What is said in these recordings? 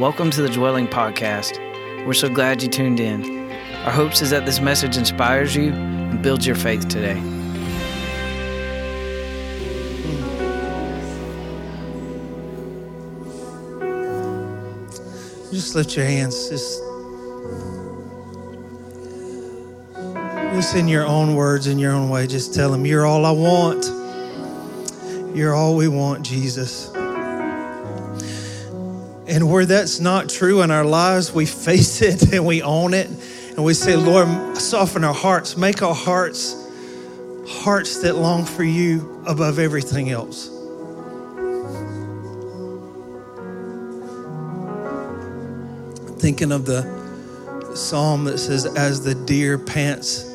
Welcome to the Dwelling Podcast. We're so glad you tuned in. Our hopes is that this message inspires you and builds your faith today. Just lift your hands. Just, just in your own words, in your own way, just tell him, You're all I want. You're all we want, Jesus. And where that's not true in our lives, we face it and we own it. And we say, Lord, soften our hearts, make our hearts hearts that long for you above everything else. Thinking of the psalm that says, As the deer pants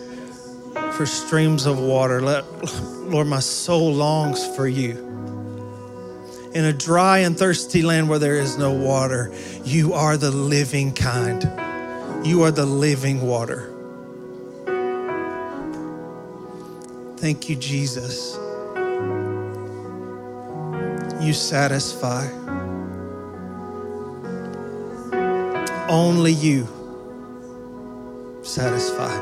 for streams of water, let, Lord, my soul longs for you in a dry and thirsty land where there is no water. You are the living kind. You are the living water. Thank you, Jesus. You satisfy. Only you satisfy.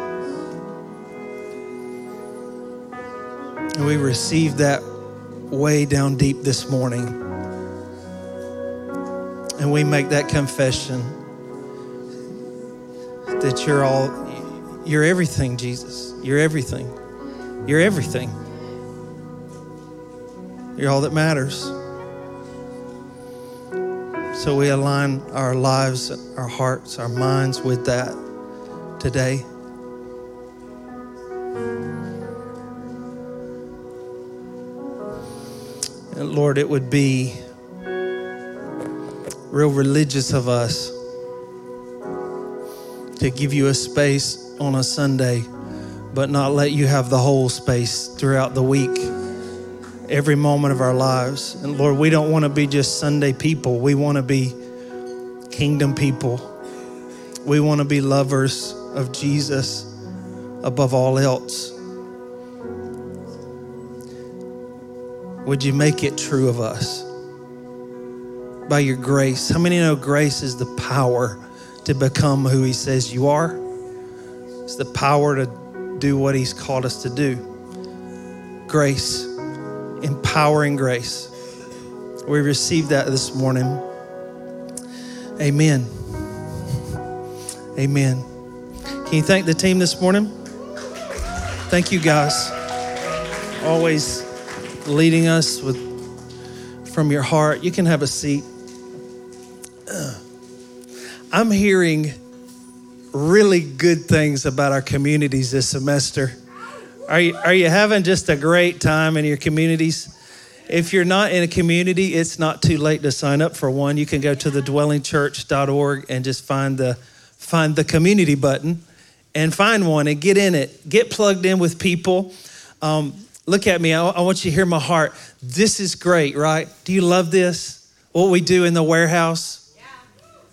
And we receive that way down deep this morning and we make that confession that you're all, you're everything, Jesus. You're everything. You're everything. You're all that matters. So we align our lives, our hearts, our minds with that today. Lord, it would be real religious of us to give you a space on a Sunday, but not let you have the whole space throughout the week, every moment of our lives. And Lord, we don't want to be just Sunday people, we want to be kingdom people. We want to be lovers of Jesus above all else. Would you make it true of us? by your grace. How many know grace is the power to become who He says you are? It's the power to do what He's called us to do. Grace, empowering grace. We received that this morning. Amen. Amen. Can you thank the team this morning? Thank you, guys. Always leading us with from your heart. You can have a seat. I'm hearing really good things about our communities this semester. Are you, are you having just a great time in your communities? If you're not in a community, it's not too late to sign up for one. You can go to thedwellingchurch.org and just find the find the community button and find one and get in it. Get plugged in with people. Um, look at me. I, I want you to hear my heart. This is great, right? Do you love this? What we do in the warehouse? Yeah.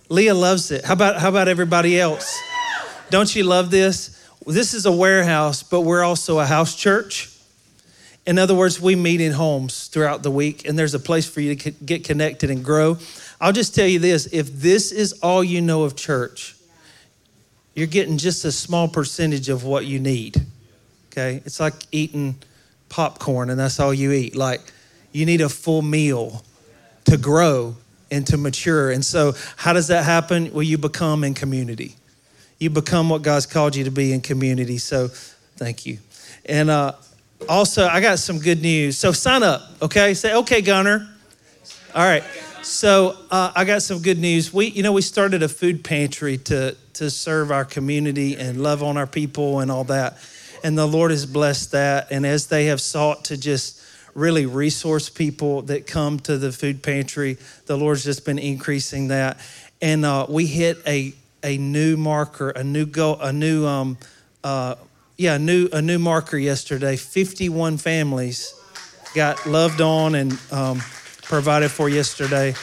Leah loves it. How about how about everybody else? Don't you love this? This is a warehouse, but we're also a house church. In other words, we meet in homes throughout the week, and there's a place for you to get connected and grow. I'll just tell you this if this is all you know of church, you're getting just a small percentage of what you need. Okay? It's like eating popcorn, and that's all you eat. Like, you need a full meal to grow and to mature. And so, how does that happen? Well, you become in community. You become what God's called you to be in community. So, thank you. And uh, also, I got some good news. So, sign up, okay? Say, okay, Gunnar. All right. So, uh, I got some good news. We, you know, we started a food pantry to to serve our community and love on our people and all that. And the Lord has blessed that. And as they have sought to just really resource people that come to the food pantry. The Lord's just been increasing that, and uh, we hit a a new marker, a new go, a new um, uh, yeah, a new a new marker yesterday. Fifty one families got loved on and um, provided for yesterday,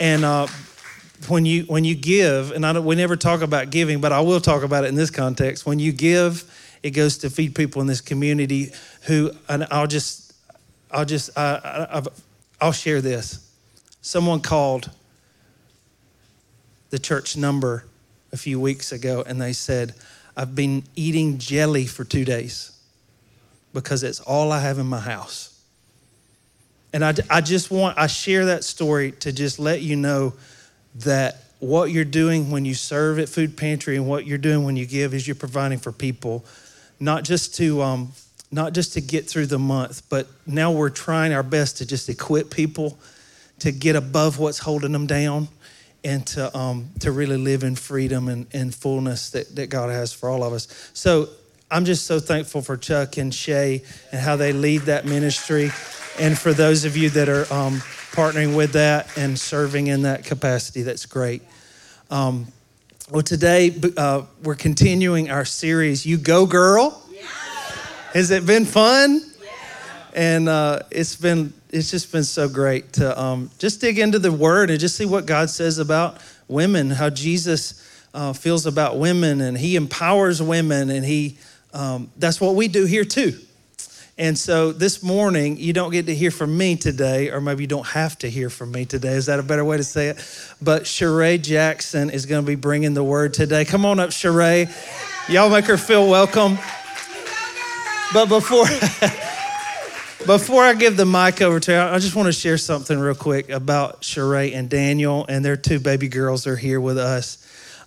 and. Uh, when you when you give, and I don't, we never talk about giving, but I will talk about it in this context. When you give, it goes to feed people in this community who, and I'll just I'll just, I, I'll share this. Someone called the church number a few weeks ago, and they said, I've been eating jelly for two days because it's all I have in my house. And I, I just want, I share that story to just let you know that what you're doing when you serve at Food Pantry and what you're doing when you give is you're providing for people, not just to, um, not just to get through the month, but now we're trying our best to just equip people to get above what's holding them down and to, um, to really live in freedom and, and fullness that, that God has for all of us. So I'm just so thankful for Chuck and Shay and how they lead that ministry. And for those of you that are um, partnering with that and serving in that capacity, that's great. Um, well, today uh, we're continuing our series, You Go Girl. Yeah. Has it been fun? Yeah. And uh, it's been it's just been so great to um, just dig into the Word and just see what God says about women, how Jesus uh, feels about women, and He empowers women, and He um, that's what we do here too. And so this morning, you don't get to hear from me today, or maybe you don't have to hear from me today. Is that a better way to say it? But Sheree Jackson is going to be bringing the word today. Come on up, Sheree. Y'all make her feel welcome. But before. Before I give the mic over to her, I just want to share something real quick about Sheree and Daniel, and their two baby girls are here with us.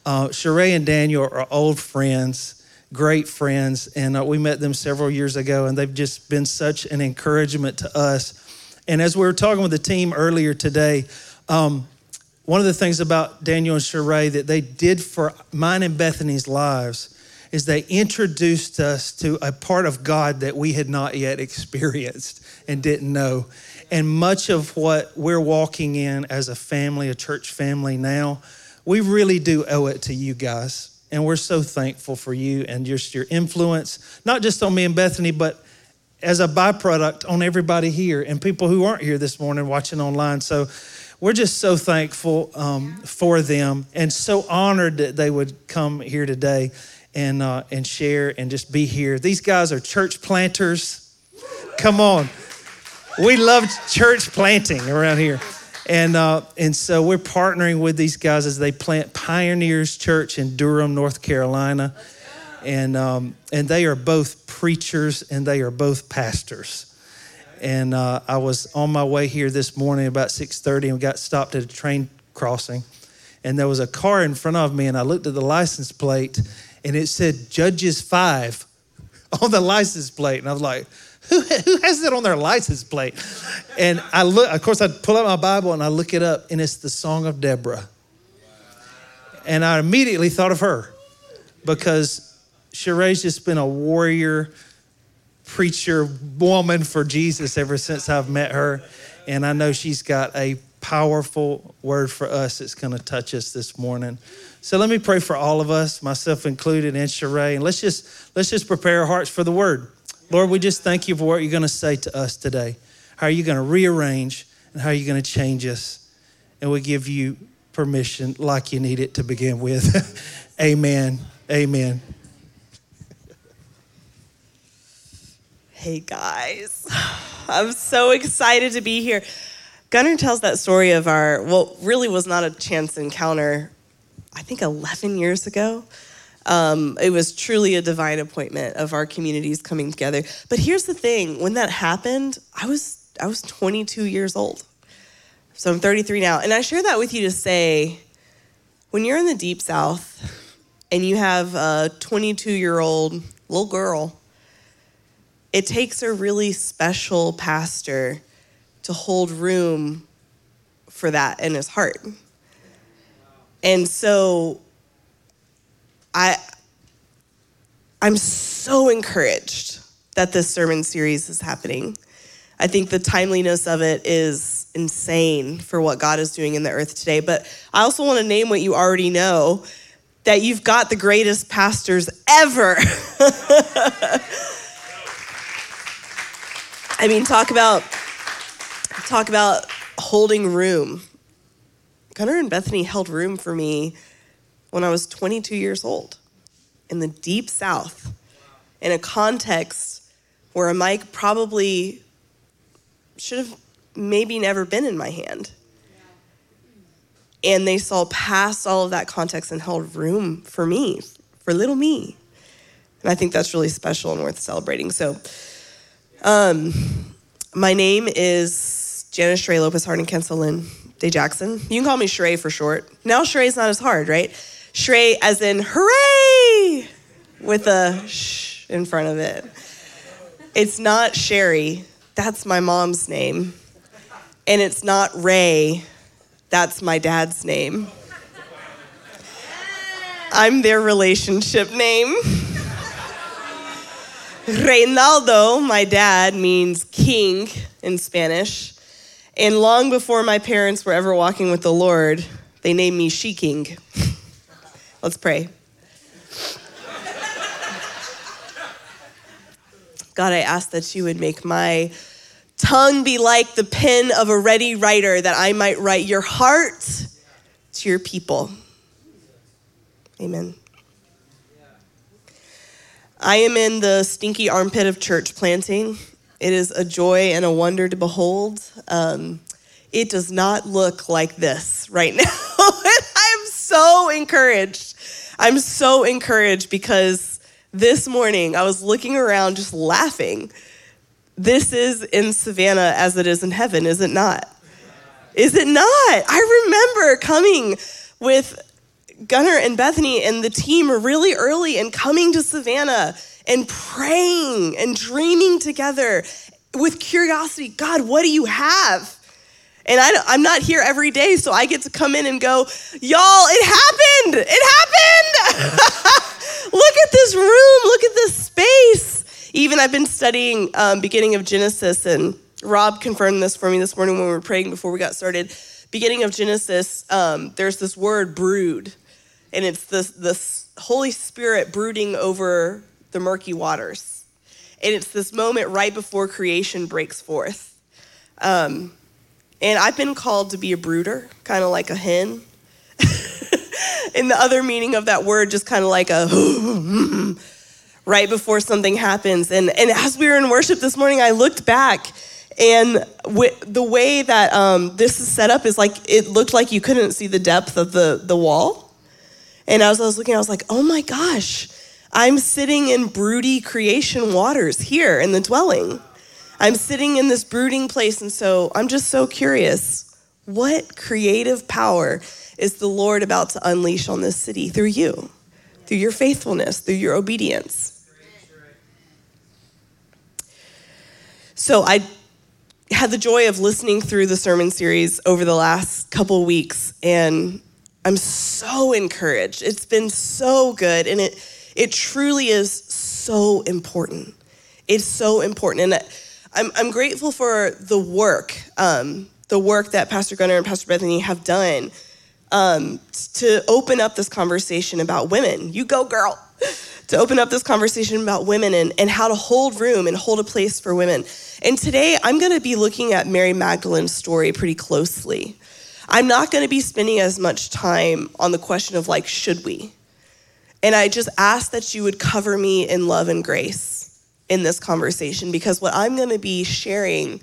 Uh, Sheree and Daniel are old friends great friends, and uh, we met them several years ago, and they've just been such an encouragement to us. And as we were talking with the team earlier today, um, one of the things about Daniel and Sheree that they did for mine and Bethany's lives is they introduced us to a part of God that we had not yet experienced and didn't know. And much of what we're walking in as a family, a church family now, we really do owe it to you guys. And we're so thankful for you and just your influence, not just on me and Bethany, but as a byproduct on everybody here and people who aren't here this morning watching online. So we're just so thankful um, for them and so honored that they would come here today and, uh, and share and just be here. These guys are church planters. Come on. We love church planting around here. And, uh, and so we're partnering with these guys as they plant Pioneers Church in Durham, North Carolina. And, um, and they are both preachers and they are both pastors. And uh, I was on my way here this morning about 6.30 and got stopped at a train crossing. And there was a car in front of me and I looked at the license plate and it said Judges 5 on the license plate. And I was like, who, has that on their license plate? And I look, of course, I pull out my Bible and I look it up, and it's the Song of Deborah. And I immediately thought of her because Sheree's just been a warrior, preacher, woman for Jesus ever since I've met her. And I know she's got a powerful word for us that's going to touch us this morning. So let me pray for all of us, myself included, and Sheree, and let's just let's just prepare our hearts for the word. Lord, we just thank you for what you're going to say to us today. How are you going to rearrange and how are you going to change us? And we give you permission like you need it to begin with. Amen. Amen. Hey guys, I'm so excited to be here. Gunnar tells that story of our, well, really was not a chance encounter, I think 11 years ago. Um, it was truly a divine appointment of our communities coming together. But here's the thing: when that happened, I was I was 22 years old. So I'm 33 now, and I share that with you to say, when you're in the deep South and you have a 22 year old little girl, it takes a really special pastor to hold room for that in his heart. And so I I'm so encouraged that this sermon series is happening. I think the timeliness of it is insane for what God is doing in the earth today. But I also want to name what you already know that you've got the greatest pastors ever. I mean, talk about talk about holding room. Gunnar and Bethany held room for me when I was 22 years old in the deep South in a context where a mic probably should have maybe never been in my hand. And they saw past all of that context and held room for me, for little me. And I think that's really special and worth celebrating. So, um, my name is Janice Sheree Lopez Harding Kenselin Day Jackson. You can call me Sheree for short. Now Sheree's not as hard, right? Sheree as in hooray with a sh in front of it. It's not Sherry, that's my mom's name. And it's not Ray, that's my dad's name. I'm their relationship name. Reynaldo, my dad, means king in Spanish. And long before my parents were ever walking with the Lord, they named me She King. Let's pray. God, I ask that you would make my tongue be like the pen of a ready writer, that I might write your heart to your people. Amen. I am in the stinky armpit of church planting. It is a joy and a wonder to behold. Um, it does not look like this right now. So encouraged. I'm so encouraged because this morning I was looking around just laughing. This is in Savannah as it is in heaven, is it not? Is it not? I remember coming with Gunnar and Bethany and the team really early and coming to Savannah and praying and dreaming together with curiosity God, what do you have? And I, am not here every day, so I get to come in and go, y'all, it happened! It happened! look at this room, look at this space. Even I've been studying um, beginning of Genesis, and Rob confirmed this for me this morning when we were praying before we got started. Beginning of Genesis, um, there's this word brood, and it's this, this Holy Spirit brooding over the murky waters. And it's this moment right before creation breaks forth. Um, and I've been called to be a brooder, kind of like a hen. and the other meaning of that word, just kind of like a right before something happens. And, and as we were in worship this morning, I looked back and the way that um, this is set up is like it looked like you couldn't see the depth of the, the wall. And as I was looking, I was like, oh my gosh, I'm sitting in broody creation waters here in the dwelling. I'm sitting in this brooding place, and so I'm just so curious. What creative power is the Lord about to unleash on this city through you, through your faithfulness, through your obedience? So I had the joy of listening through the sermon series over the last couple weeks, and I'm so encouraged. It's been so good, and it it truly is so important. It's so important. And I'm, I'm grateful for the work, um, the work that Pastor Gunnar and Pastor Bethany have done um, to open up this conversation about women. You go, girl. to open up this conversation about women and, and how to hold room and hold a place for women. And today I'm going to be looking at Mary Magdalene's story pretty closely. I'm not going to be spending as much time on the question of like, should we? And I just ask that you would cover me in love and grace in this conversation because what I'm going to be sharing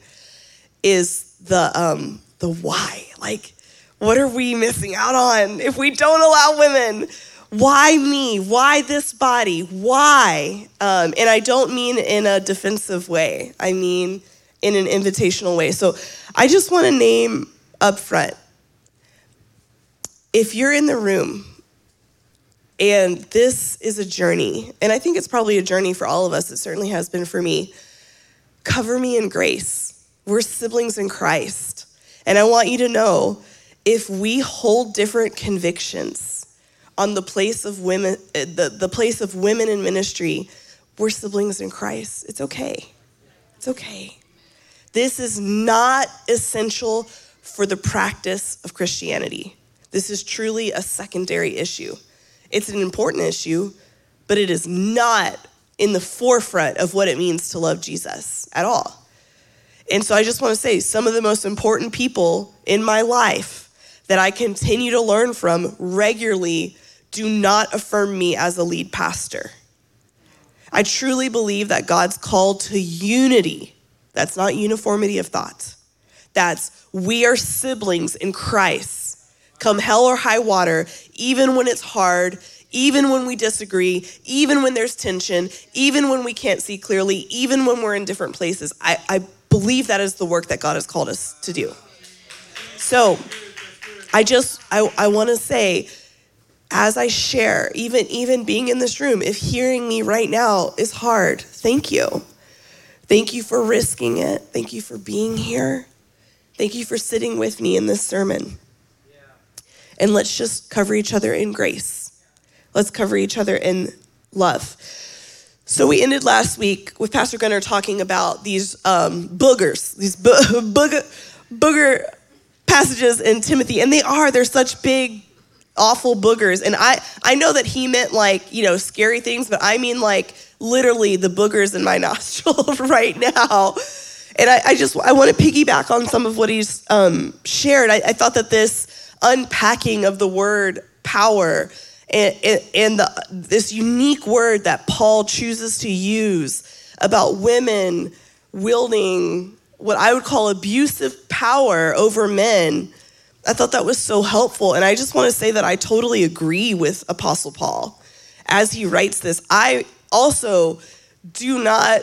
is the um, the why. Like, what are we missing out on if we don't allow women? Why me? Why this body? Why? Um, and I don't mean in a defensive way. I mean in an invitational way. So I just want to name up front. If you're in the room and this is a journey. And I think it's probably a journey for all of us. It certainly has been for me. Cover me in grace. We're siblings in Christ. And I want you to know if we hold different convictions on the place of women, eh, the, the place of women in ministry, we're siblings in Christ. It's okay. It's okay. This is not essential for the practice of Christianity. This is truly a secondary issue. It's an important issue, but it is not in the forefront of what it means to love Jesus at all. And so I just want to say some of the most important people in my life that I continue to learn from regularly do not affirm me as a lead pastor. I truly believe that God's call to unity. That's not uniformity of thought. That's we are siblings in Christ come hell or high water, even when it's hard, even when we disagree, even when there's tension, even when we can't see clearly, even when we're in different places. I, I believe that is the work that God has called us to do. So I just, I, I want to say, as I share, even even being in this room, if hearing me right now is hard, thank you. Thank you for risking it. Thank you for being here. Thank you for sitting with me in this sermon. And let's just cover each other in grace. Let's cover each other in love. So we ended last week with Pastor Gunnar talking about these um, boogers, these bo- booger, booger passages in Timothy, and they are, they're such big, awful boogers. And I, I know that he meant like, you know, scary things, but I mean like literally the boogers in my nostril right now. And I, I, just, I want to piggyback on some of what he's um, shared. I, I, thought that this unpacking of the word power and, and, the, this unique word that Paul chooses to use about women wielding what I would call abusive power over men, I thought that was so helpful. And I just want to say that I totally agree with Apostle Paul as he writes this. I also do not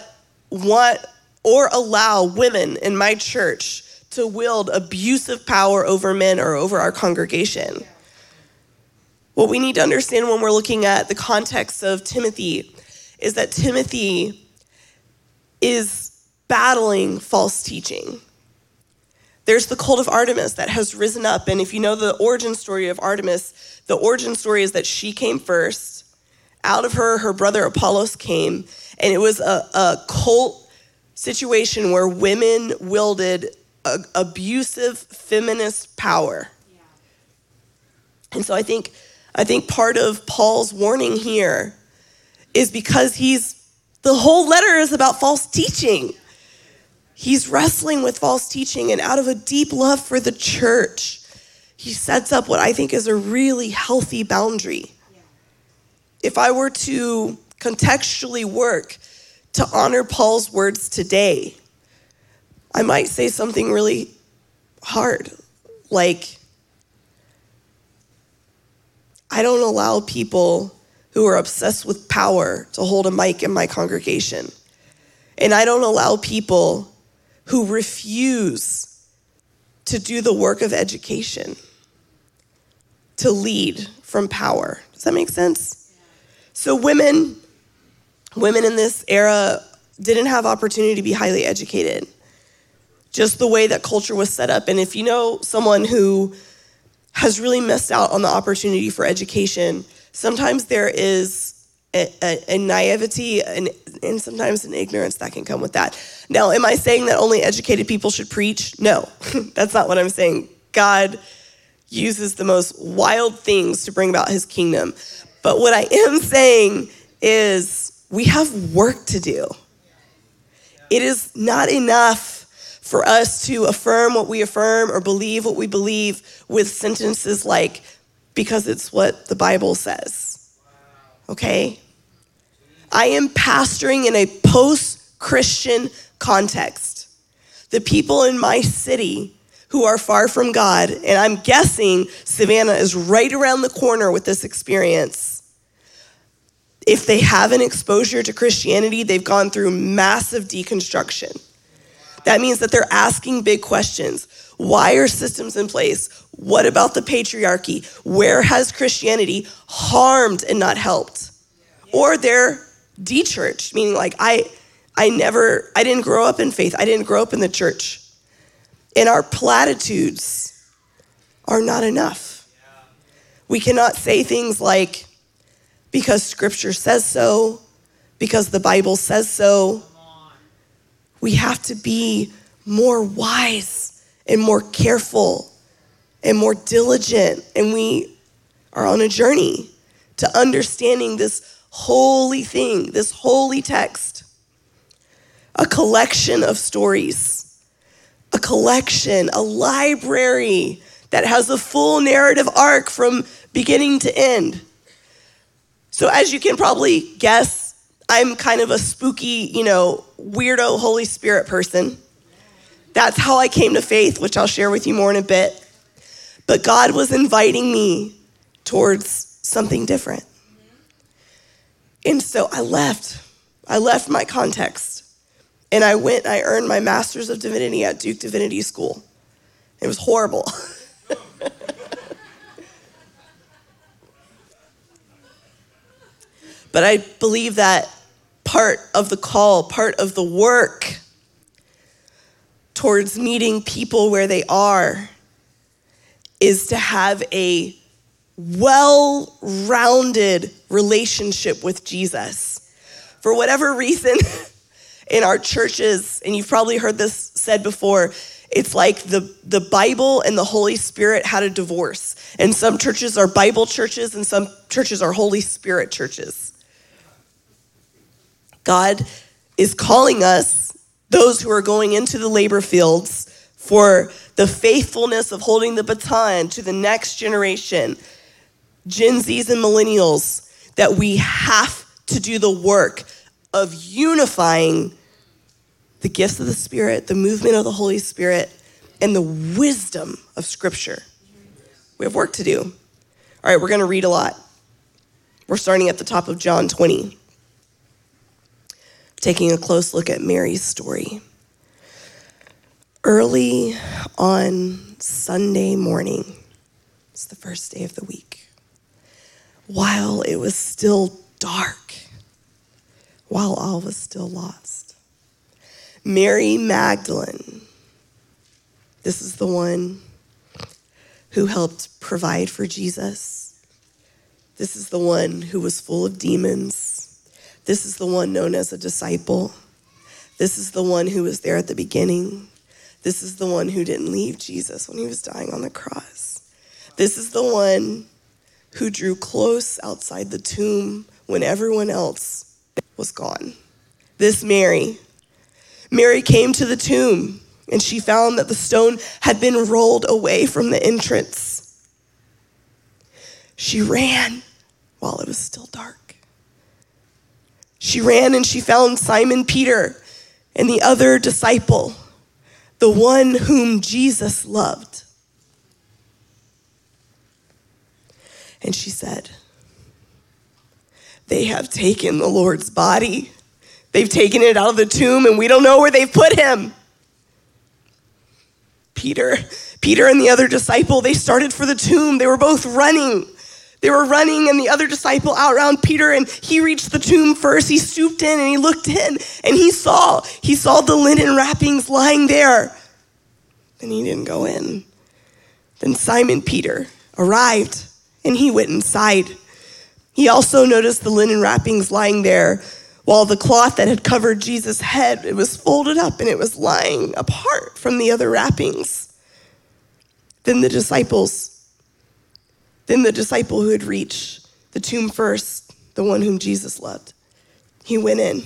want or allow women in my church to wield abusive power over men or over our congregation. What we need to understand when we're looking at the context of Timothy is that Timothy is battling false teaching. There's the cult of Artemis that has risen up. And if you know the origin story of Artemis, the origin story is that she came first. Out of her, her brother Apollos came. And it was a, a cult situation where women wielded abusive feminist power. And so I think, I think part of Paul's warning here is because he's, the whole letter is about false teaching. He's wrestling with false teaching, and out of a deep love for the church, he sets up what I think is a really healthy boundary. If I were to contextually work to honor Paul's words today, I might say something really hard, like, I don't allow people who are obsessed with power to hold a mic in my congregation. And I don't allow people who refuse to do the work of education, to lead from power. Does that make sense? So women, women in this era didn't have opportunity to be highly educated. Just the way that culture was set up. And if you know someone who has really missed out on the opportunity for education, sometimes there is a, a, a naivety and, and sometimes an ignorance that can come with that. Now, am I saying that only educated people should preach? No, that's not what I'm saying. God uses the most wild things to bring about his kingdom. But what I am saying is we have work to do. It is not enough for us to affirm what we affirm or believe what we believe with sentences like, because it's what the Bible says. Okay? I am pastoring in a post Christian context. The people in my city who are far from God, and I'm guessing Savannah is right around the corner with this experience. If they have an exposure to Christianity, they've gone through massive deconstruction. That means that they're asking big questions. Why are systems in place? What about the patriarchy? Where has Christianity harmed and not helped? Or they're de-churched, meaning like I, I never, I didn't grow up in faith. I didn't grow up in the church. And our platitudes are not enough. We cannot say things like, because scripture says so, because the Bible says so. We have to be more wise and more careful and more diligent. And we are on a journey to understanding this holy thing, this holy text, a collection of stories, a collection, a library that has a full narrative arc from beginning to end. So, as you can probably guess, I'm kind of a spooky, you know, weirdo Holy Spirit person. That's how I came to faith, which I'll share with you more in a bit. But God was inviting me towards something different. And so I left. I left my context. And I went, I earned my master's of divinity at Duke Divinity School. It was horrible. but I believe that part of the call, part of the work towards meeting people where they are is to have a well rounded relationship with Jesus. For whatever reason, in our churches, and you've probably heard this said before, it's like the, the Bible and the Holy Spirit had a divorce. And some churches are Bible churches, and some churches are Holy Spirit churches. God is calling us, those who are going into the labor fields, for the faithfulness of holding the baton to the next generation, Gen Zs and millennials, that we have to do the work of unifying the gifts of the Spirit, the movement of the Holy Spirit, and the wisdom of Scripture. We have work to do. All right, we're going to read a lot. We're starting at the top of John 20, taking a close look at Mary's story. Early on Sunday morning, it's the first day of the week, while it was still dark, while all was still lost, Mary Magdalene, this is the one who helped provide for Jesus. This is the one who was full of demons. This is the one known as a disciple. This is the one who was there at the beginning. This is the one who didn't leave Jesus when he was dying on the cross. This is the one who drew close outside the tomb when everyone else was gone. This Mary. Mary came to the tomb and she found that the stone had been rolled away from the entrance. She ran while it was still dark. She ran and she found Simon Peter and the other disciple the one whom Jesus loved. And she said, They have taken the Lord's body. They've taken it out of the tomb, and we don't know where they've put him. Peter, Peter and the other disciple, they started for the tomb. They were both running. They were running, and the other disciple outran Peter, and he reached the tomb first. He stooped in and he looked in, and he saw he saw the linen wrappings lying there, Then he didn't go in. Then Simon Peter arrived, and he went inside. He also noticed the linen wrappings lying there, while the cloth that had covered Jesus' head it was folded up and it was lying apart from the other wrappings. Then the disciples then the disciple who had reached the tomb first, the one whom Jesus loved, he went in,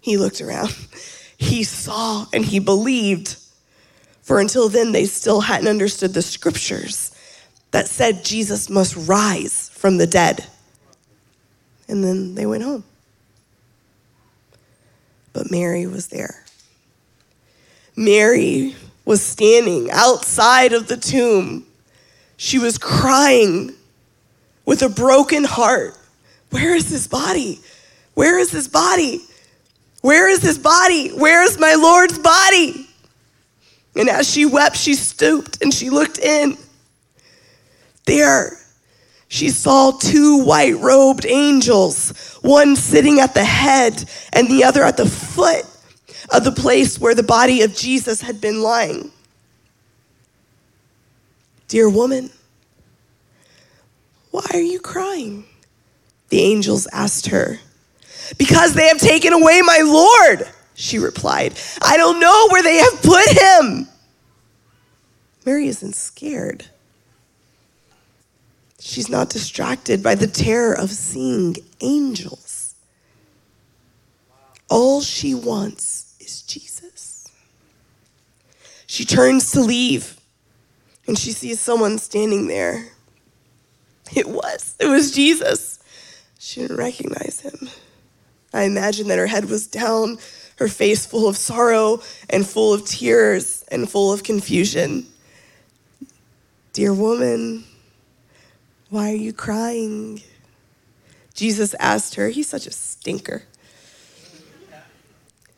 he looked around, he saw, and he believed. For until then, they still hadn't understood the scriptures that said Jesus must rise from the dead. And then they went home. But Mary was there. Mary was standing outside of the tomb she was crying with a broken heart. Where is his body? Where is his body? Where is his body? Where is my Lord's body? And as she wept, she stooped and she looked in. There, she saw two white robed angels, one sitting at the head and the other at the foot of the place where the body of Jesus had been lying. Dear woman, why are you crying? The angels asked her. Because they have taken away my Lord, she replied. I don't know where they have put him. Mary isn't scared. She's not distracted by the terror of seeing angels. All she wants is Jesus. She turns to leave and she sees someone standing there. It was, it was Jesus. She didn't recognize him. I imagine that her head was down, her face full of sorrow and full of tears and full of confusion. Dear woman, why are you crying? Jesus asked her, He's such a stinker.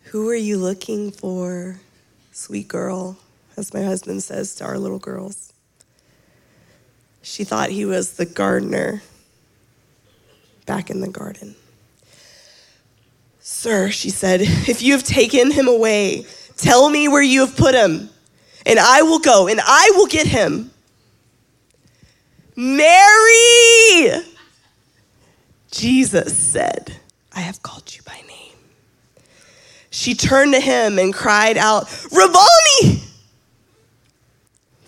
Who are you looking for, sweet girl? As my husband says to our little girls. She thought he was the gardener back in the garden. Sir, she said, if you have taken him away, tell me where you have put him, and I will go and I will get him. Mary! Jesus said, I have called you by name. She turned to him and cried out, Rabboni!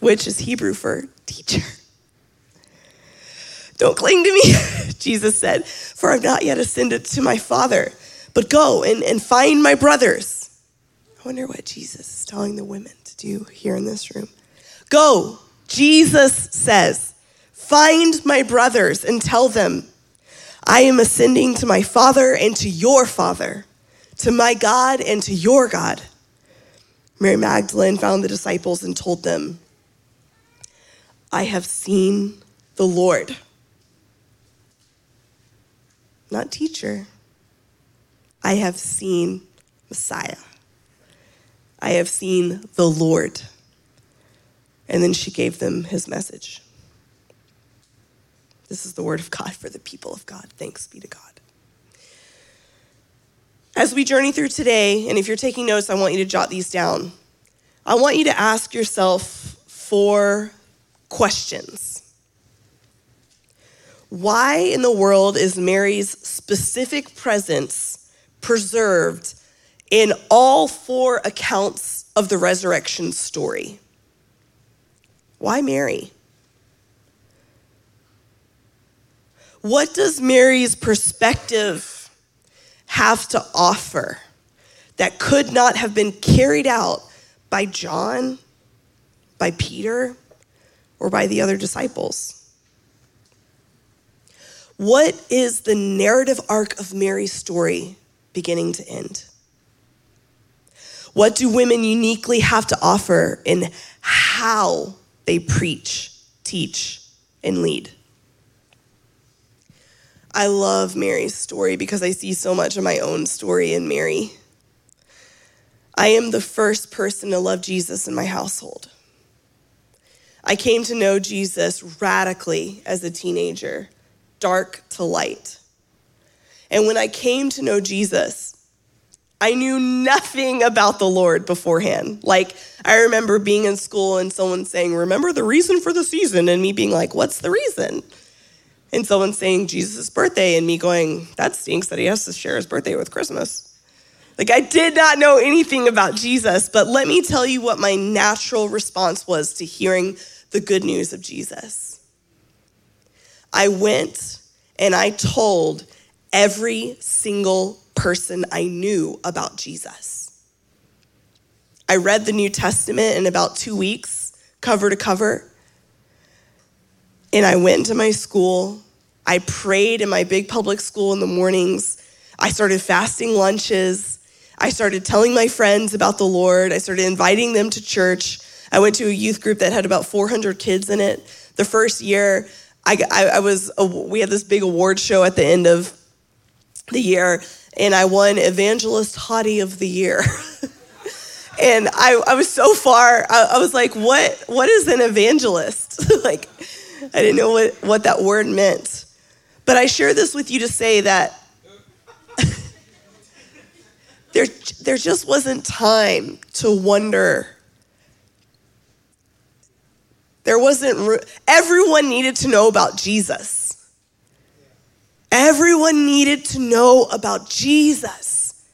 Which is Hebrew for teacher. Don't cling to me, Jesus said, for I've not yet ascended to my Father, but go and, and find my brothers. I wonder what Jesus is telling the women to do here in this room. Go, Jesus says, find my brothers and tell them, I am ascending to my Father and to your Father, to my God and to your God. Mary Magdalene found the disciples and told them, I have seen the Lord. Not teacher. I have seen Messiah. I have seen the Lord. And then she gave them his message. This is the word of God for the people of God. Thanks be to God. As we journey through today, and if you're taking notes, I want you to jot these down. I want you to ask yourself four questions. Why in the world is Mary's specific presence preserved in all four accounts of the resurrection story? Why Mary? What does Mary's perspective have to offer that could not have been carried out by John, by Peter, or by the other disciples? What is the narrative arc of Mary's story beginning to end? What do women uniquely have to offer in how they preach, teach, and lead? I love Mary's story because I see so much of my own story in Mary. I am the first person to love Jesus in my household. I came to know Jesus radically as a teenager, dark to light. And when I came to know Jesus, I knew nothing about the Lord beforehand. Like, I remember being in school and someone saying, Remember the reason for the season? And me being like, What's the reason? and someone saying Jesus' birthday and me going, that stinks that he has to share his birthday with Christmas. Like, I did not know anything about Jesus, but let me tell you what my natural response was to hearing the good news of Jesus. I went and I told every single person I knew about Jesus. I read the New Testament in about two weeks, cover to cover. And I went to my school. I prayed in my big public school in the mornings. I started fasting lunches. I started telling my friends about the Lord. I started inviting them to church. I went to a youth group that had about 400 kids in it. The first year, I, I, I was we had this big award show at the end of the year, and I won Evangelist Hottie of the Year. and I, I was so far. I, I was like, "What? What is an evangelist?" like, I didn't know what, what that word meant. But I share this with you to say that there, there just wasn't time to wonder. There wasn't, everyone needed to know about Jesus. Everyone needed to know about Jesus.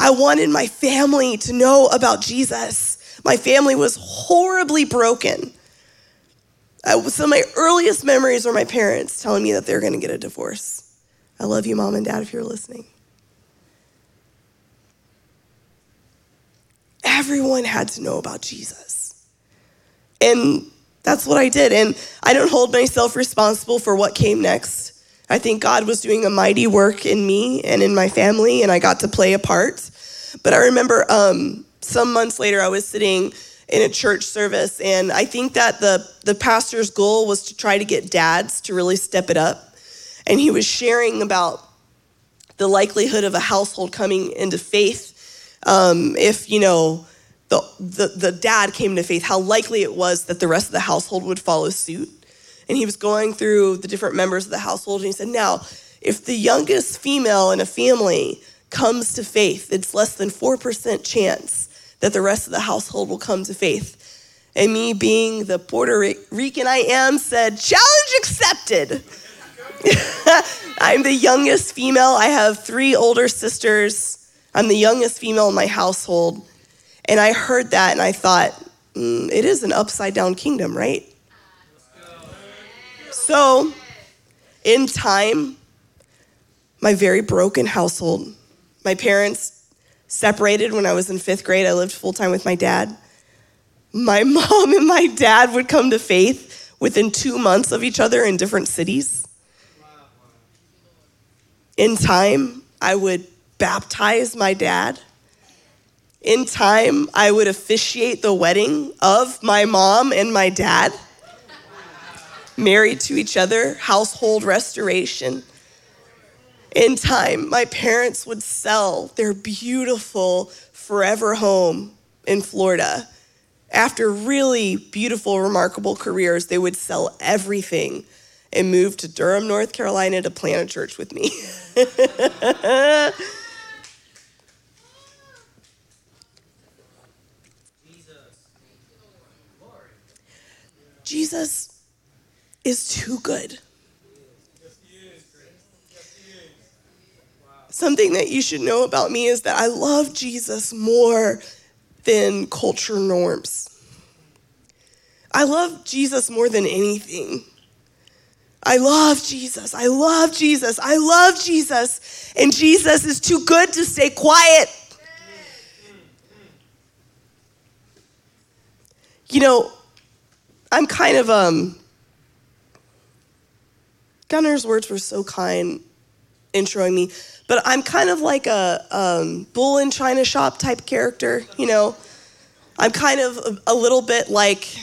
I wanted my family to know about Jesus. My family was horribly broken. Some of my earliest memories are my parents telling me that they're going to get a divorce. I love you, mom and dad, if you're listening. Everyone had to know about Jesus. And that's what I did. And I don't hold myself responsible for what came next. I think God was doing a mighty work in me and in my family, and I got to play a part. But I remember um, some months later, I was sitting in a church service. And I think that the, the pastor's goal was to try to get dads to really step it up. And he was sharing about the likelihood of a household coming into faith um, if, you know, the, the, the dad came to faith, how likely it was that the rest of the household would follow suit. And he was going through the different members of the household, and he said, Now, if the youngest female in a family comes to faith, it's less than 4% chance that the rest of the household will come to faith. And me, being the Puerto Rican I am, said, Challenge accepted. I'm the youngest female. I have three older sisters. I'm the youngest female in my household. And I heard that and I thought, mm, it is an upside down kingdom, right? So, in time, my very broken household, my parents separated when I was in fifth grade. I lived full time with my dad. My mom and my dad would come to faith within two months of each other in different cities. In time, I would baptize my dad in time, I would officiate the wedding of my mom and my dad, married to each other, household restoration. In time, my parents would sell their beautiful forever home in Florida. After really beautiful, remarkable careers, they would sell everything and move to Durham, North Carolina to plant a church with me. Jesus is too good. Something that you should know about me is that I love Jesus more than culture norms. I love Jesus more than anything. I love Jesus. I love Jesus. I love Jesus. And Jesus is too good to stay quiet. You know, I'm kind of um Gunnar's words were so kind introing me, but I'm kind of like a um, bull in china shop type character, you know. I'm kind of a, a little bit like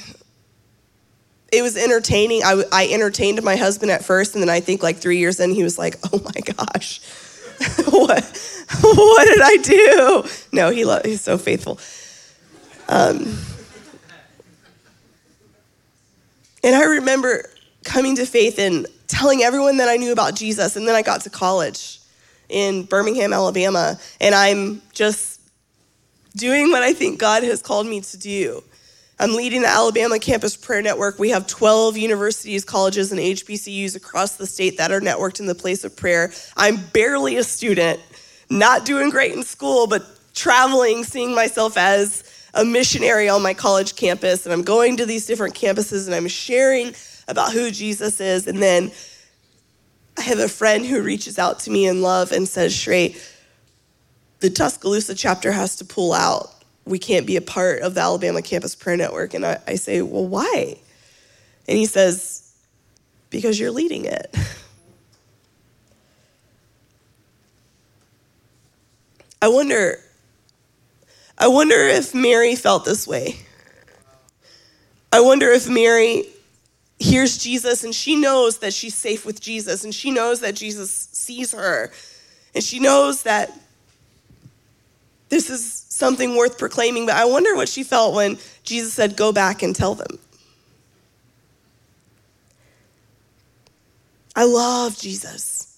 it was entertaining. I, I entertained my husband at first, and then I think like three years in, he was like, "Oh my gosh, what what did I do?" No, he lo- he's so faithful. Um, and I remember coming to faith and telling everyone that I knew about Jesus. And then I got to college in Birmingham, Alabama, and I'm just doing what I think God has called me to do. I'm leading the Alabama Campus Prayer Network. We have 12 universities, colleges, and HBCUs across the state that are networked in the place of prayer. I'm barely a student, not doing great in school, but traveling, seeing myself as a missionary on my college campus, and I'm going to these different campuses and I'm sharing about who Jesus is. And then I have a friend who reaches out to me in love and says, Shrey, the Tuscaloosa chapter has to pull out. We can't be a part of the Alabama Campus Prayer Network. And I, I say, Well, why? And he says, Because you're leading it. I wonder I wonder if Mary felt this way. I wonder if Mary hears Jesus and she knows that she's safe with Jesus and she knows that Jesus sees her and she knows that this is something worth proclaiming. But I wonder what she felt when Jesus said, Go back and tell them. I love Jesus.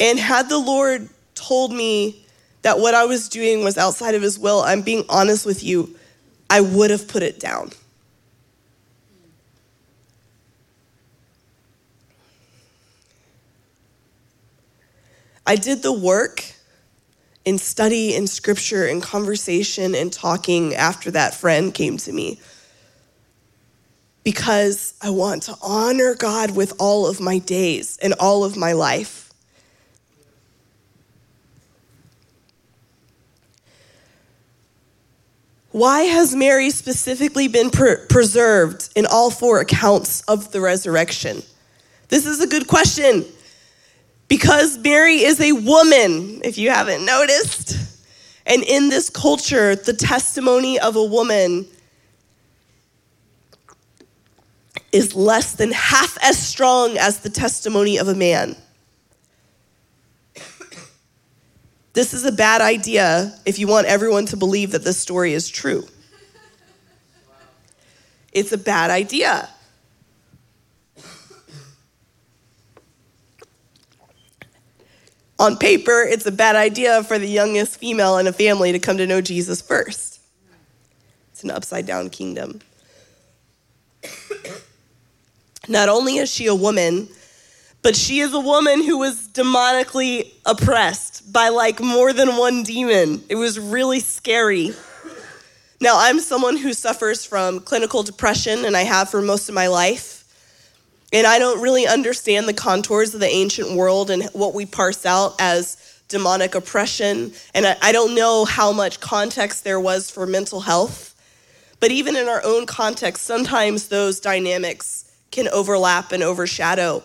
And had the Lord told me that what I was doing was outside of his will, I'm being honest with you, I would have put it down. I did the work in study and scripture and conversation and talking after that friend came to me because I want to honor God with all of my days and all of my life. Why has Mary specifically been pre- preserved in all four accounts of the resurrection? This is a good question. Because Mary is a woman, if you haven't noticed. And in this culture, the testimony of a woman is less than half as strong as the testimony of a man. This is a bad idea if you want everyone to believe that this story is true. It's a bad idea. On paper, it's a bad idea for the youngest female in a family to come to know Jesus first. It's an upside down kingdom. Not only is she a woman, but she is a woman who was demonically oppressed by like more than one demon. It was really scary. Now, I'm someone who suffers from clinical depression, and I have for most of my life. And I don't really understand the contours of the ancient world and what we parse out as demonic oppression. And I, don't know how much context there was for mental health. But even in our own context, sometimes those dynamics can overlap and overshadow.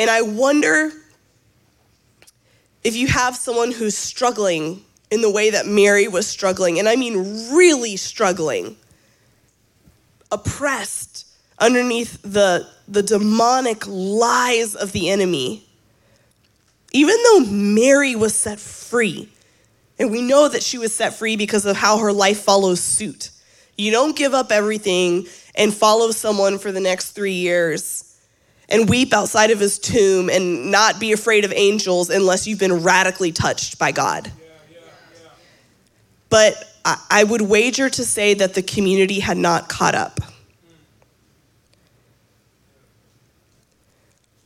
And I wonder if you have someone who's struggling in the way that Mary was struggling, and I mean really struggling, oppressed underneath the, the demonic lies of the enemy. Even though Mary was set free, and we know that she was set free because of how her life follows suit. You don't give up everything and follow someone for the next three years and weep outside of his tomb and not be afraid of angels unless you've been radically touched by God. But I would wager to say that the community had not caught up.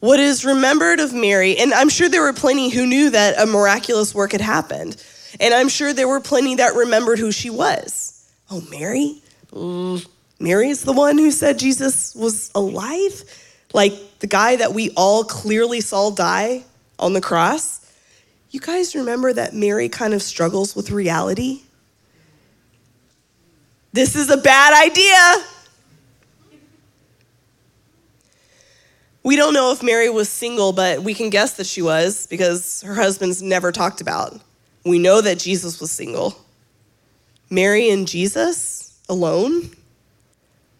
What is remembered of Mary, and I'm sure there were plenty who knew that a miraculous work had happened, and I'm sure there were plenty that remembered who she was. Oh, Mary? Mm, Mary is the one who said Jesus was alive? Like the guy that we all clearly saw die on the cross? You guys remember that Mary kind of struggles with reality? This is a bad idea. We don't know if Mary was single, but we can guess that she was because her husband's never talked about. We know that Jesus was single. Mary and Jesus alone?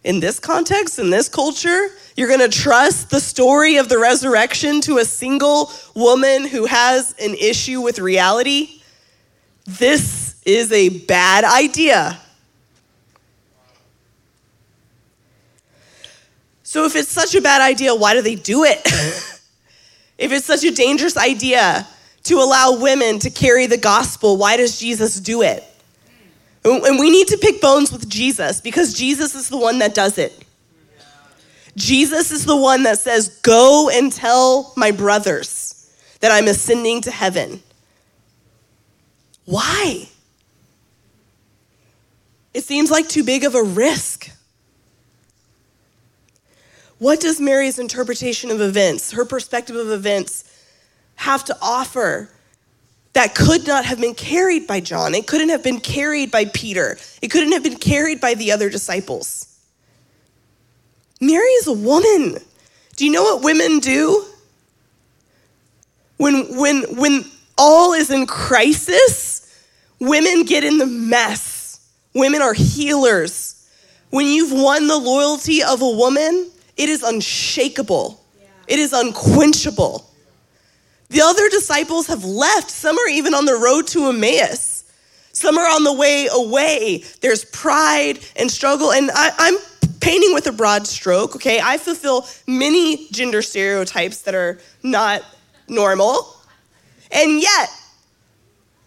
In this context, in this culture, you're gonna trust the story of the resurrection to a single woman who has an issue with reality? This is a bad idea. So, if it's such a bad idea, why do they do it? if it's such a dangerous idea to allow women to carry the gospel, why does Jesus do it? And we need to pick bones with Jesus because Jesus is the one that does it. Jesus is the one that says, Go and tell my brothers that I'm ascending to heaven. Why? It seems like too big of a risk. What does Mary's interpretation of events, her perspective of events, have to offer that could not have been carried by John. It couldn't have been carried by Peter. It couldn't have been carried by the other disciples. Mary is a woman. Do you know what women do? When, when, when all is in crisis, women get in the mess. Women are healers. When you've won the loyalty of a woman, it is unshakable, it is unquenchable. The other disciples have left. Some are even on the road to Emmaus. Some are on the way away. There's pride and struggle. And I, am painting with a broad stroke, okay? I fulfill many gender stereotypes that are not normal. And yet,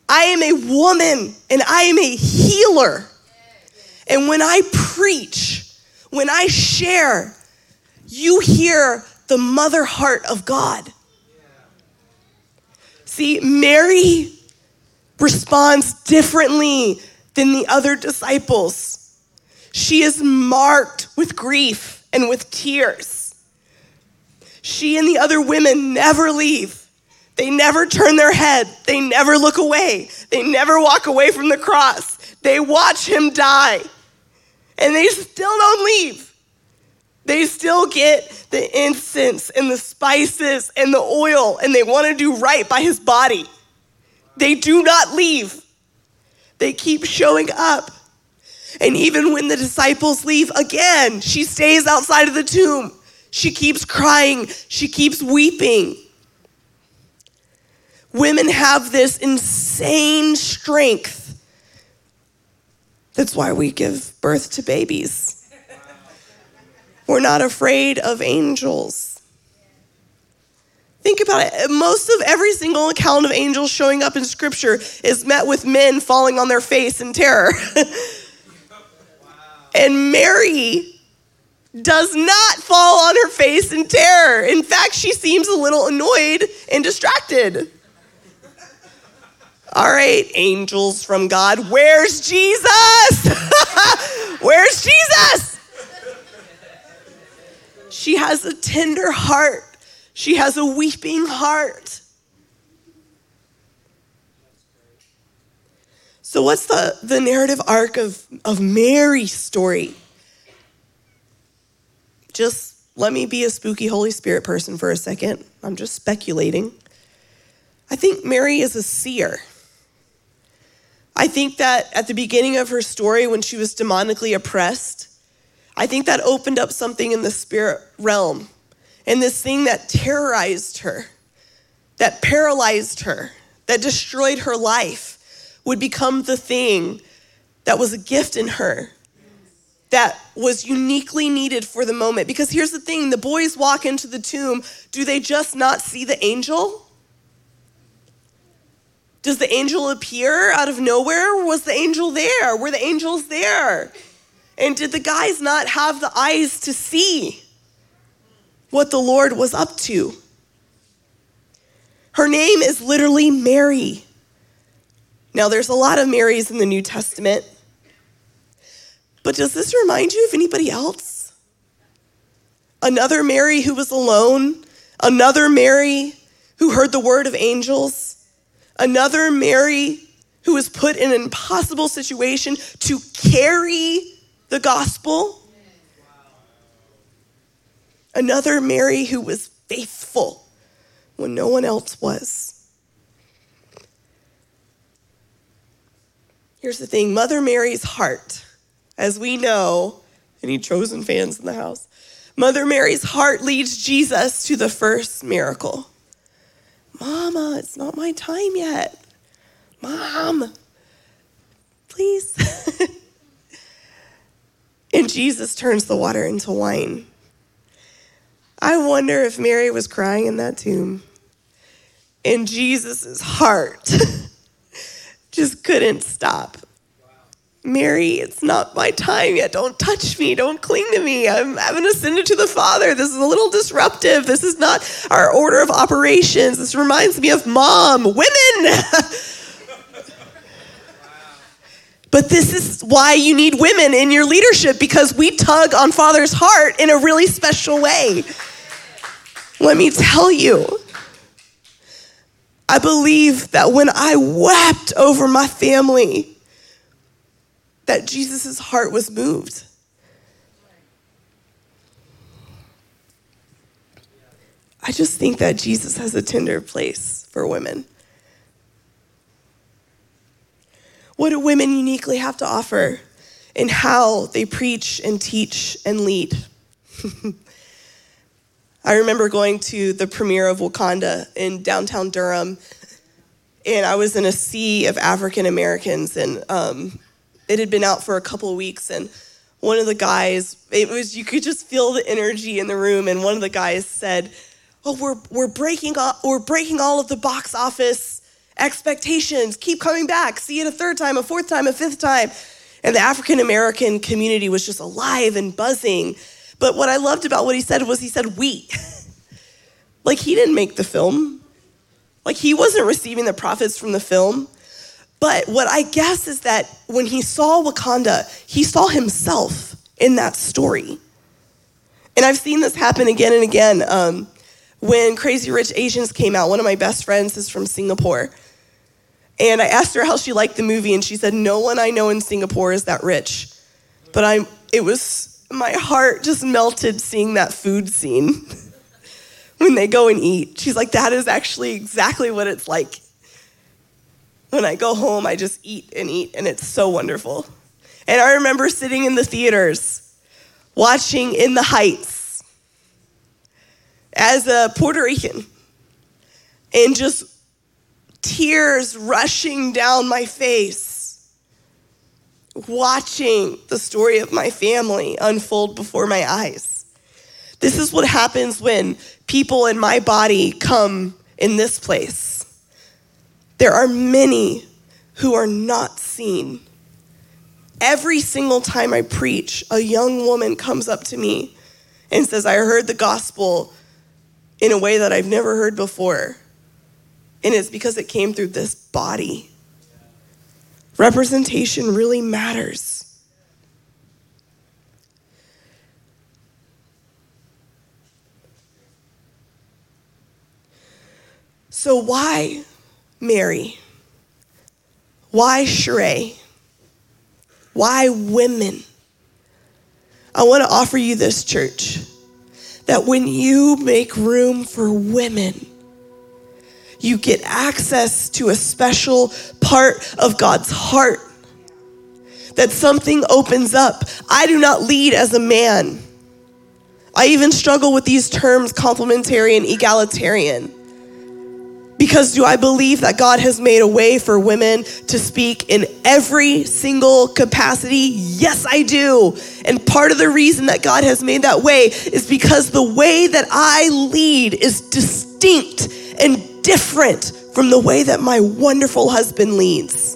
I am a woman and I am a healer. And when I preach, when I share, you hear the mother heart of God. See, Mary responds differently than the other disciples. She is marked with grief and with tears. She and the other women never leave. They never turn their head. They never look away. They never walk away from the cross. They watch him die. And they still don't leave. They still get the incense and the spices and the oil, and they want to do right by his body. They do not leave, they keep showing up. And even when the disciples leave again, she stays outside of the tomb. She keeps crying, she keeps weeping. Women have this insane strength. That's why we give birth to babies. We're not afraid of angels. Think about it. Most of every single account of angels showing up in scripture is met with men falling on their face in terror. and Mary does not fall on her face in terror. In fact, she seems a little annoyed and distracted. All right, angels from God, where's Jesus? where's Jesus? She has a tender heart. She has a weeping heart. So, what's the, the narrative arc of, of Mary's story? Just let me be a spooky Holy Spirit person for a second. I'm just speculating. I think Mary is a seer. I think that at the beginning of her story, when she was demonically oppressed, I think that opened up something in the spirit realm and this thing that terrorized her, that paralyzed her, that destroyed her life would become the thing that was a gift in her that was uniquely needed for the moment. Because here's the thing the boys walk into the tomb, do they just not see the angel? Does the angel appear out of nowhere? Was the angel there? Were the angels there? And did the guys not have the eyes to see what the Lord was up to? Her name is literally Mary. Now, there's a lot of Marys in the New Testament, but does this remind you of anybody else? Another Mary who was alone, another Mary who heard the word of angels Another Mary who was put in an impossible situation to carry the gospel. Another Mary who was faithful when no one else was. Here's the thing Mother Mary's heart, as we know, any chosen fans in the house, Mother Mary's heart leads Jesus to the first miracle. Mama, it's not my time yet. Mom, please. and Jesus turns the water into wine. I wonder if Mary was crying in that tomb. And Jesus' heart just couldn't stop. Mary, it's not my time yet. Don't touch me. Don't cling to me. I'm having ascended to the Father. This is a little disruptive. This is not our order of operations. This reminds me of mom, women. but this is why you need women in your leadership because we tug on Father's heart in a really special way. Let me tell you. I believe that when I wept over my family, that Jesus' heart was moved. I just think that Jesus has a tender place for women. What do women uniquely have to offer in how they preach and teach and lead? I remember going to the premiere of Wakanda in downtown Durham, and I was in a sea of African Americans, and um, it had been out for a couple of weeks and one of the guys it was you could just feel the energy in the room and one of the guys said oh we're we're breaking all, we're breaking all of the box office expectations keep coming back see it a third time a fourth time a fifth time and the african american community was just alive and buzzing but what i loved about what he said was he said we like he didn't make the film like he wasn't receiving the profits from the film but what I guess is that when he saw Wakanda, he saw himself in that story. And I've seen this happen again and again. Um, when Crazy Rich Asians came out, one of my best friends is from Singapore. And I asked her how she liked the movie, and she said, No one I know in Singapore is that rich. But I'm, it was, my heart just melted seeing that food scene when they go and eat. She's like, That is actually exactly what it's like when I go home, I just eat and eat, and it's so wonderful. And I remember sitting in the theaters watching In the Heights as a Puerto Rican and just tears rushing down my face, watching the story of my family unfold before my eyes. This is what happens when people in my body come in this place. There are many who are not seen Every single time I preach, a young woman comes up to me and says, I heard the gospel in a way that I've never heard before. And it's because it came through this body. Representation really matters. So, why Mary? Why Sheree? Why women? I want to offer you this, church, that when you make room for women, you get access to a special part of God's heart. That something opens up. I do not lead as a man. I even struggle with these terms complementary and egalitarian. Because do I believe that God has made a way for women to speak in every single capacity? Yes, I do. And part of the reason that God has made that way is because the way that I lead is distinct and different from the way that my wonderful husband leads.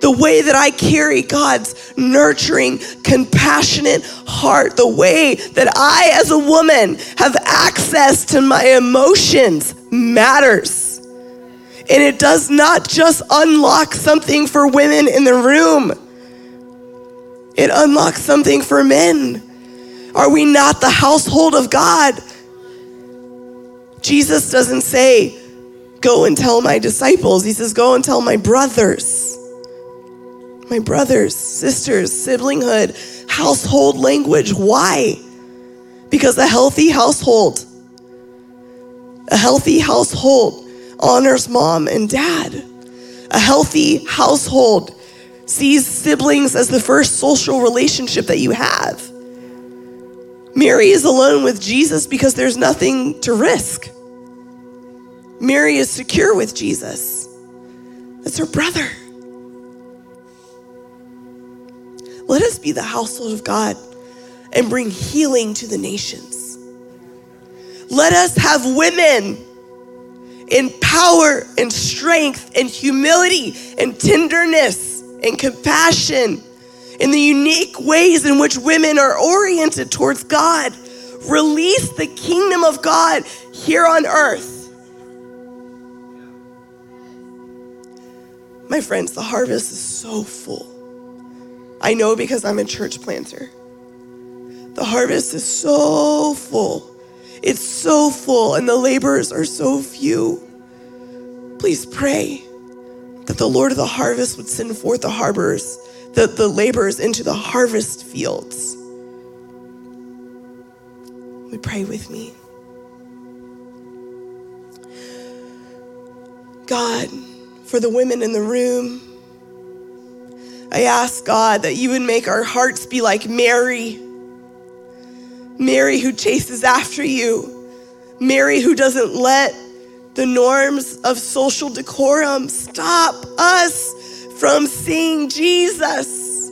The way that I carry God's nurturing, compassionate heart, the way that I, as a woman, have access to my emotions matters. And it does not just unlock something for women in the room, it unlocks something for men. Are we not the household of God? Jesus doesn't say, Go and tell my disciples. He says, Go and tell my brothers. My brothers, sisters, siblinghood, household language. Why? Because a healthy household a healthy household honors mom and dad. A healthy household sees siblings as the first social relationship that you have. Mary is alone with Jesus because there's nothing to risk. Mary is secure with Jesus. That's her brother. Let us be the household of God and bring healing to the nations. Let us have women in power and strength and humility and tenderness and compassion in the unique ways in which women are oriented towards God. Release the kingdom of God here on earth. My friends, the harvest is so full. I know because I'm a church planter. The harvest is so full. It's so full and the laborers are so few. Please pray that the Lord of the harvest would send forth the harbors, the, the laborers into the harvest fields. We pray with me. God, for the women in the room, I ask God that you would make our hearts be like Mary Mary who chases after you, Mary who doesn't let the norms of social decorum stop us from seeing Jesus.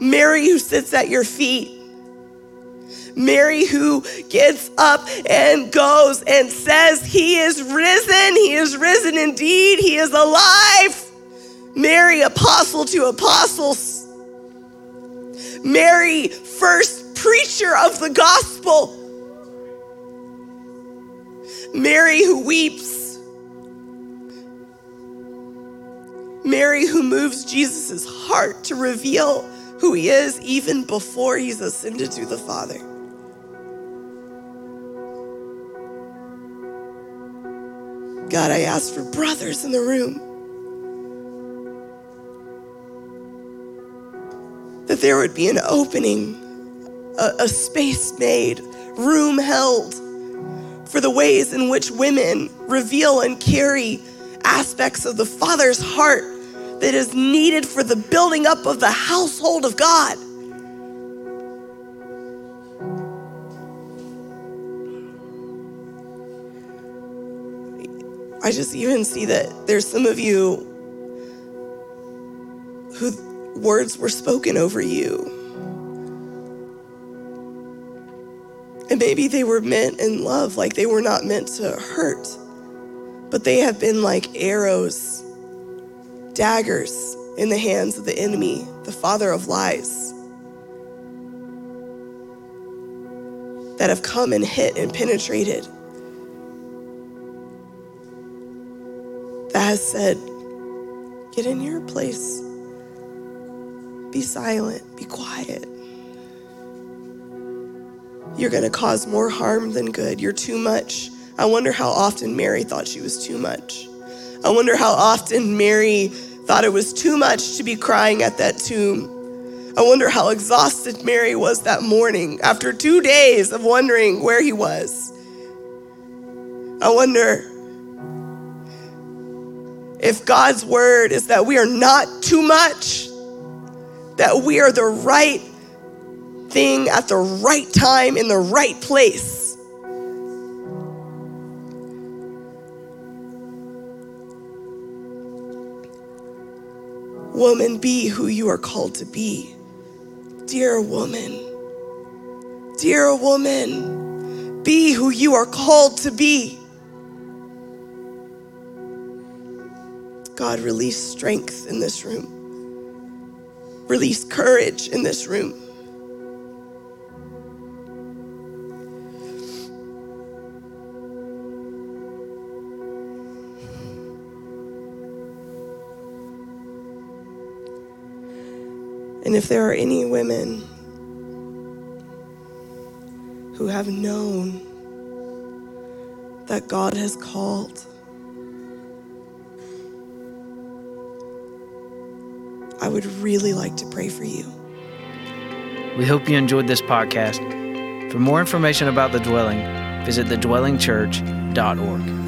Mary who sits at your feet. Mary who gets up and goes and says, He is risen, He is risen indeed, He is alive. Mary, apostle to apostles. Mary, first preacher of the gospel. Mary who weeps. Mary who moves Jesus' heart to reveal who he is even before he's ascended to the Father. God, I ask for brothers in the room. That there would be an opening a, a space made, room held for the ways in which women reveal and carry aspects of the Father's heart that is needed for the building up of the household of God. I just even see that there's some of you who words were spoken over you. And maybe they were meant in love, like they were not meant to hurt, but they have been like arrows, daggers in the hands of the enemy, the father of lies, that have come and hit and penetrated. That has said, get in your place, be silent, be quiet. You're going to cause more harm than good. You're too much. I wonder how often Mary thought she was too much. I wonder how often Mary thought it was too much to be crying at that tomb. I wonder how exhausted Mary was that morning after two days of wondering where he was. I wonder if God's word is that we are not too much, that we are the right thing at the right time in the right place. Woman, be who you are called to be. Dear woman, dear woman, be who you are called to be. God, release strength in this room. Release courage in this room. And if there are any women who have known that God has called, I would really like to pray for you. We hope you enjoyed this podcast. For more information about The Dwelling, visit thedwellingchurch.org.